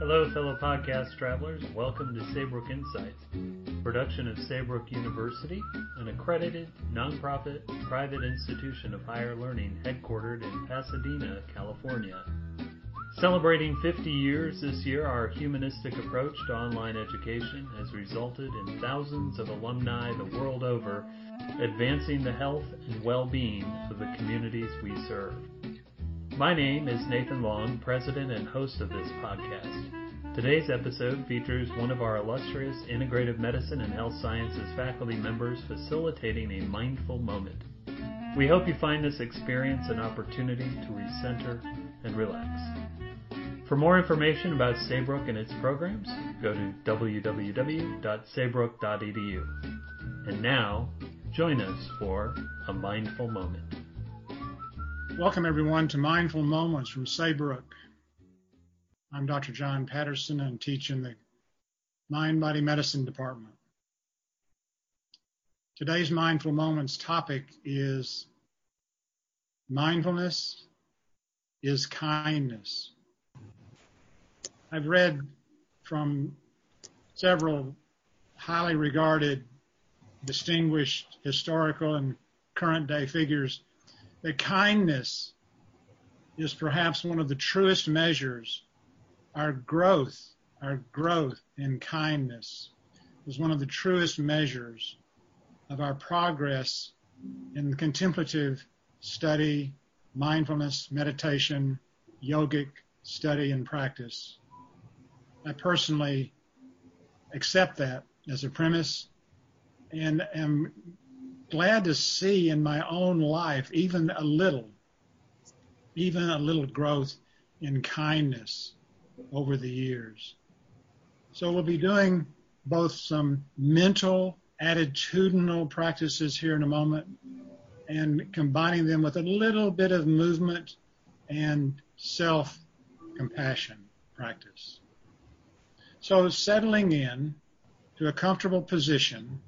Hello, fellow podcast travelers. Welcome to Saybrook Insights, production of Saybrook University, an accredited, nonprofit, private institution of higher learning headquartered in Pasadena, California. Celebrating 50 years this year, our humanistic approach to online education has resulted in thousands of alumni the world over advancing the health and well-being of the communities we serve. My name is Nathan Long, president and host of this podcast. Today's episode features one of our illustrious integrative medicine and health sciences faculty members facilitating a mindful moment. We hope you find this experience an opportunity to recenter and relax. For more information about Saybrook and its programs, go to www.saybrook.edu. And now, join us for a mindful moment. Welcome, everyone, to Mindful Moments from Saybrook. I'm Dr. John Patterson and teach in the Mind Body Medicine Department. Today's Mindful Moments topic is Mindfulness is Kindness. I've read from several highly regarded, distinguished historical and current day figures that kindness is perhaps one of the truest measures. Our growth, our growth in kindness is one of the truest measures of our progress in contemplative study, mindfulness, meditation, yogic study and practice. I personally accept that as a premise and am glad to see in my own life even a little, even a little growth in kindness over the years. So we'll be doing both some mental, attitudinal practices here in a moment and combining them with a little bit of movement and self compassion practice. So settling in to a comfortable position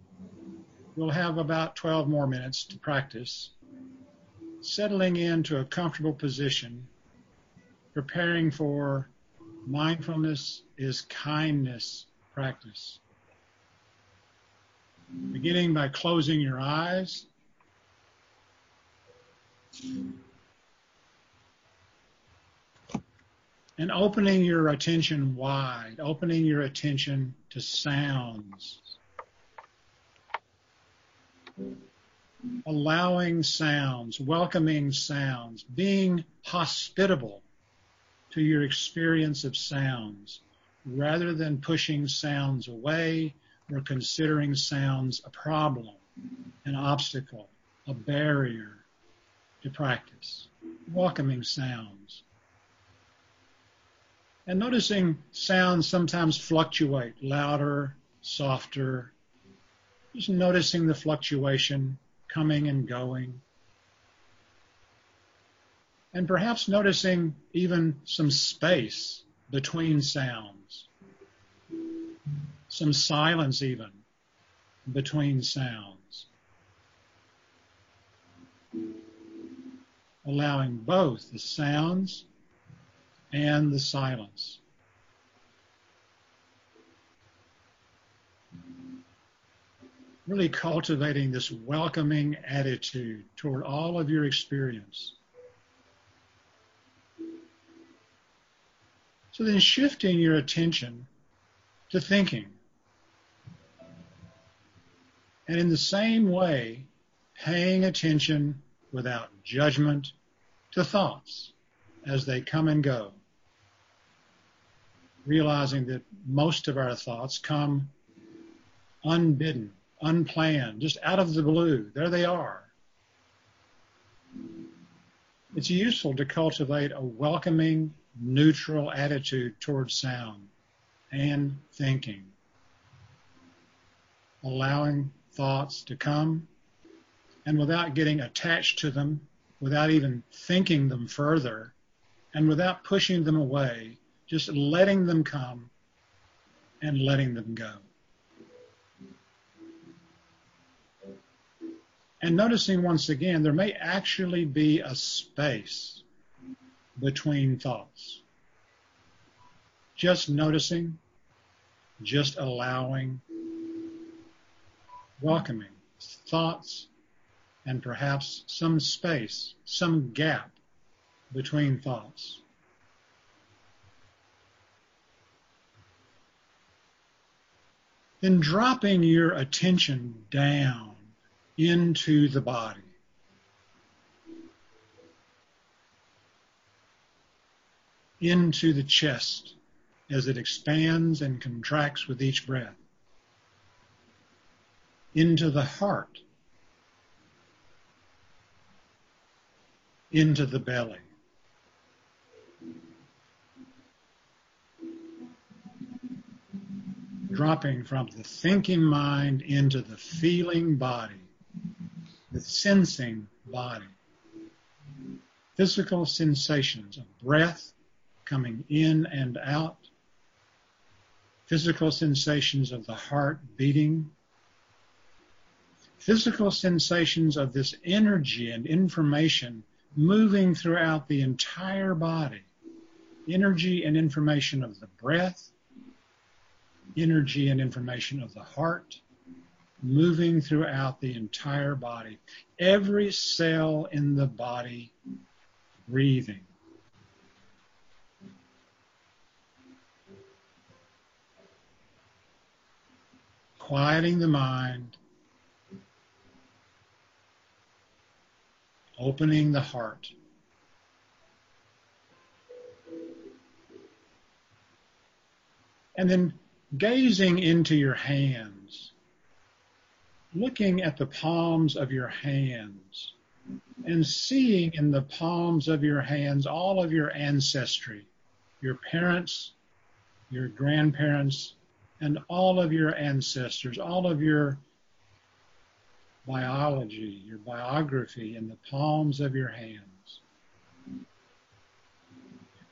We'll have about 12 more minutes to practice. Settling into a comfortable position, preparing for mindfulness is kindness practice. Beginning by closing your eyes. And opening your attention wide, opening your attention to sounds. Allowing sounds, welcoming sounds, being hospitable to your experience of sounds rather than pushing sounds away or considering sounds a problem, an obstacle, a barrier to practice. Welcoming sounds. And noticing sounds sometimes fluctuate, louder, softer, just noticing the fluctuation coming and going. And perhaps noticing even some space between sounds, some silence even between sounds. Allowing both the sounds and the silence. really cultivating this welcoming attitude toward all of your experience. So then shifting your attention to thinking. And in the same way, paying attention without judgment to thoughts as they come and go. Realizing that most of our thoughts come unbidden unplanned, just out of the blue. There they are. It's useful to cultivate a welcoming, neutral attitude towards sound and thinking, allowing thoughts to come and without getting attached to them, without even thinking them further, and without pushing them away, just letting them come and letting them go. And noticing once again, there may actually be a space between thoughts. Just noticing, just allowing, welcoming thoughts and perhaps some space, some gap between thoughts. Then dropping your attention down into the body. Into the chest as it expands and contracts with each breath. Into the heart. Into the belly. Dropping from the thinking mind into the feeling body, the sensing body. Physical sensations of breath coming in and out, physical sensations of the heart beating, physical sensations of this energy and information moving throughout the entire body. Energy and information of the breath, energy and information of the heart, moving throughout the entire body. Every cell in the body breathing. quieting the mind, opening the heart. And then gazing into your hands, looking at the palms of your hands, and seeing in the palms of your hands all of your ancestry, your parents, your grandparents, and all of your ancestors, all of your biology, your biography in the palms of your hands.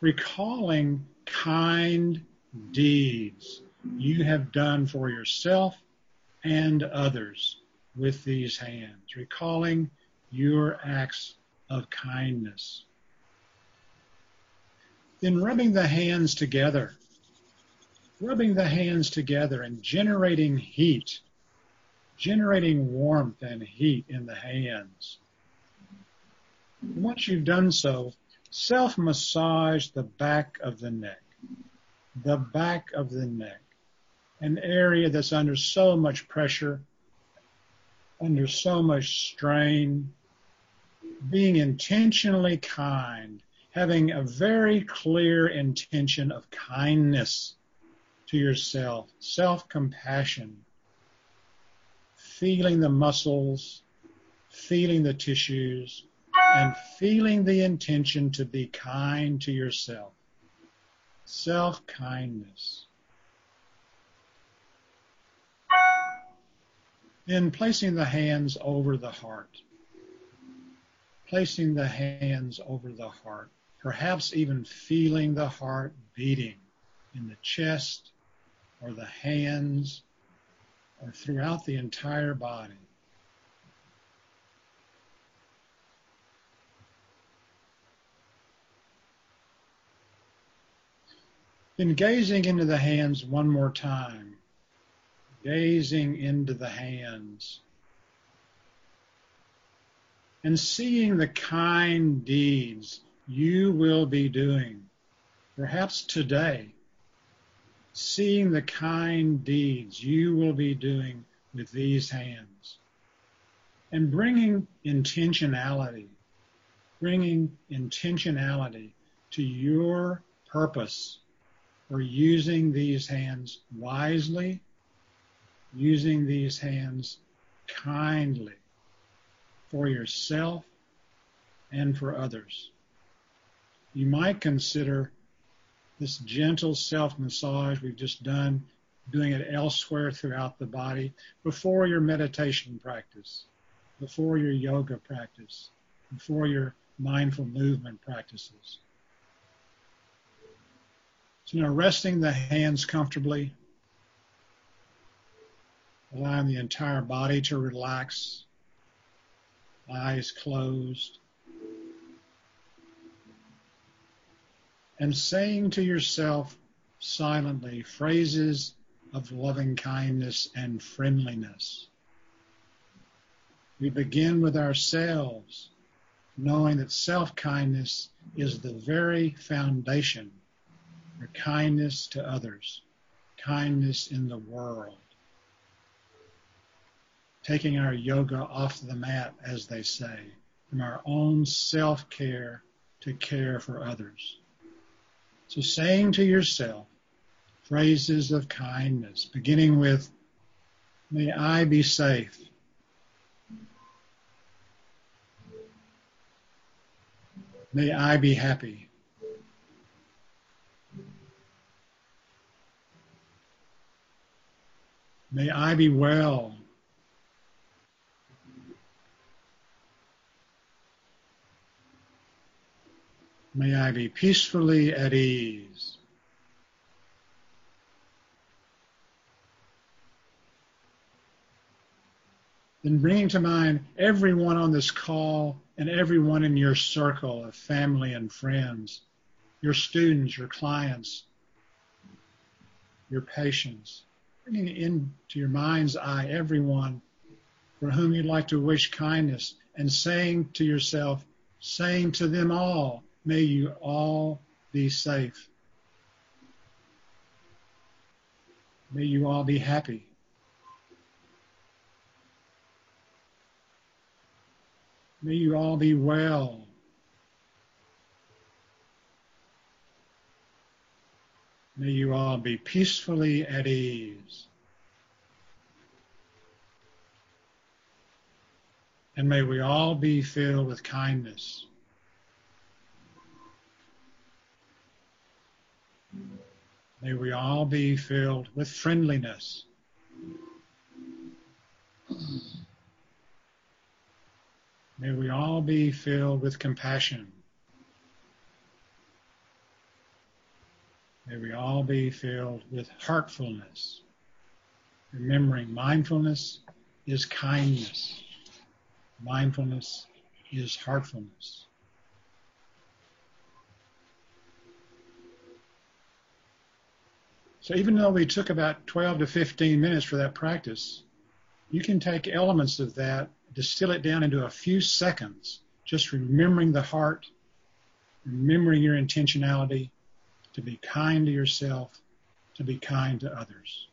Recalling kind deeds you have done for yourself and others with these hands. Recalling your acts of kindness. Then rubbing the hands together rubbing the hands together and generating heat, generating warmth and heat in the hands. Once you've done so, self massage the back of the neck, the back of the neck, an area that's under so much pressure, under so much strain, being intentionally kind, having a very clear intention of kindness to yourself, self-compassion, feeling the muscles, feeling the tissues, and feeling the intention to be kind to yourself. Self-kindness. Then placing the hands over the heart. Placing the hands over the heart. Perhaps even feeling the heart beating in the chest, or the hands throughout the entire body. Then gazing into the hands one more time, gazing into the hands and seeing the kind deeds you will be doing, perhaps today, seeing the kind deeds you will be doing with these hands and bringing intentionality, bringing intentionality to your purpose for using these hands wisely, using these hands kindly for yourself and for others. You might consider this gentle self massage we've just done, doing it elsewhere throughout the body before your meditation practice, before your yoga practice, before your mindful movement practices. So now resting the hands comfortably, allowing the entire body to relax, eyes closed, and saying to yourself silently phrases of loving kindness and friendliness. We begin with ourselves, knowing that self kindness is the very foundation for kindness to others, kindness in the world. Taking our yoga off the mat, as they say, from our own self care to care for others. So saying to yourself phrases of kindness, beginning with, may I be safe. May I be happy. May I be well. May I be peacefully at ease. Then bringing to mind everyone on this call and everyone in your circle of family and friends, your students, your clients, your patients, bringing into your mind's eye everyone for whom you'd like to wish kindness and saying to yourself, saying to them all, may you all be safe. May you all be happy. May you all be well. May you all be peacefully at ease. And may we all be filled with kindness. May we all be filled with friendliness. May we all be filled with compassion. May we all be filled with heartfulness, remembering mindfulness is kindness. Mindfulness is heartfulness. So even though we took about 12 to 15 minutes for that practice, you can take elements of that, distill it down into a few seconds, just remembering the heart, remembering your intentionality to be kind to yourself, to be kind to others.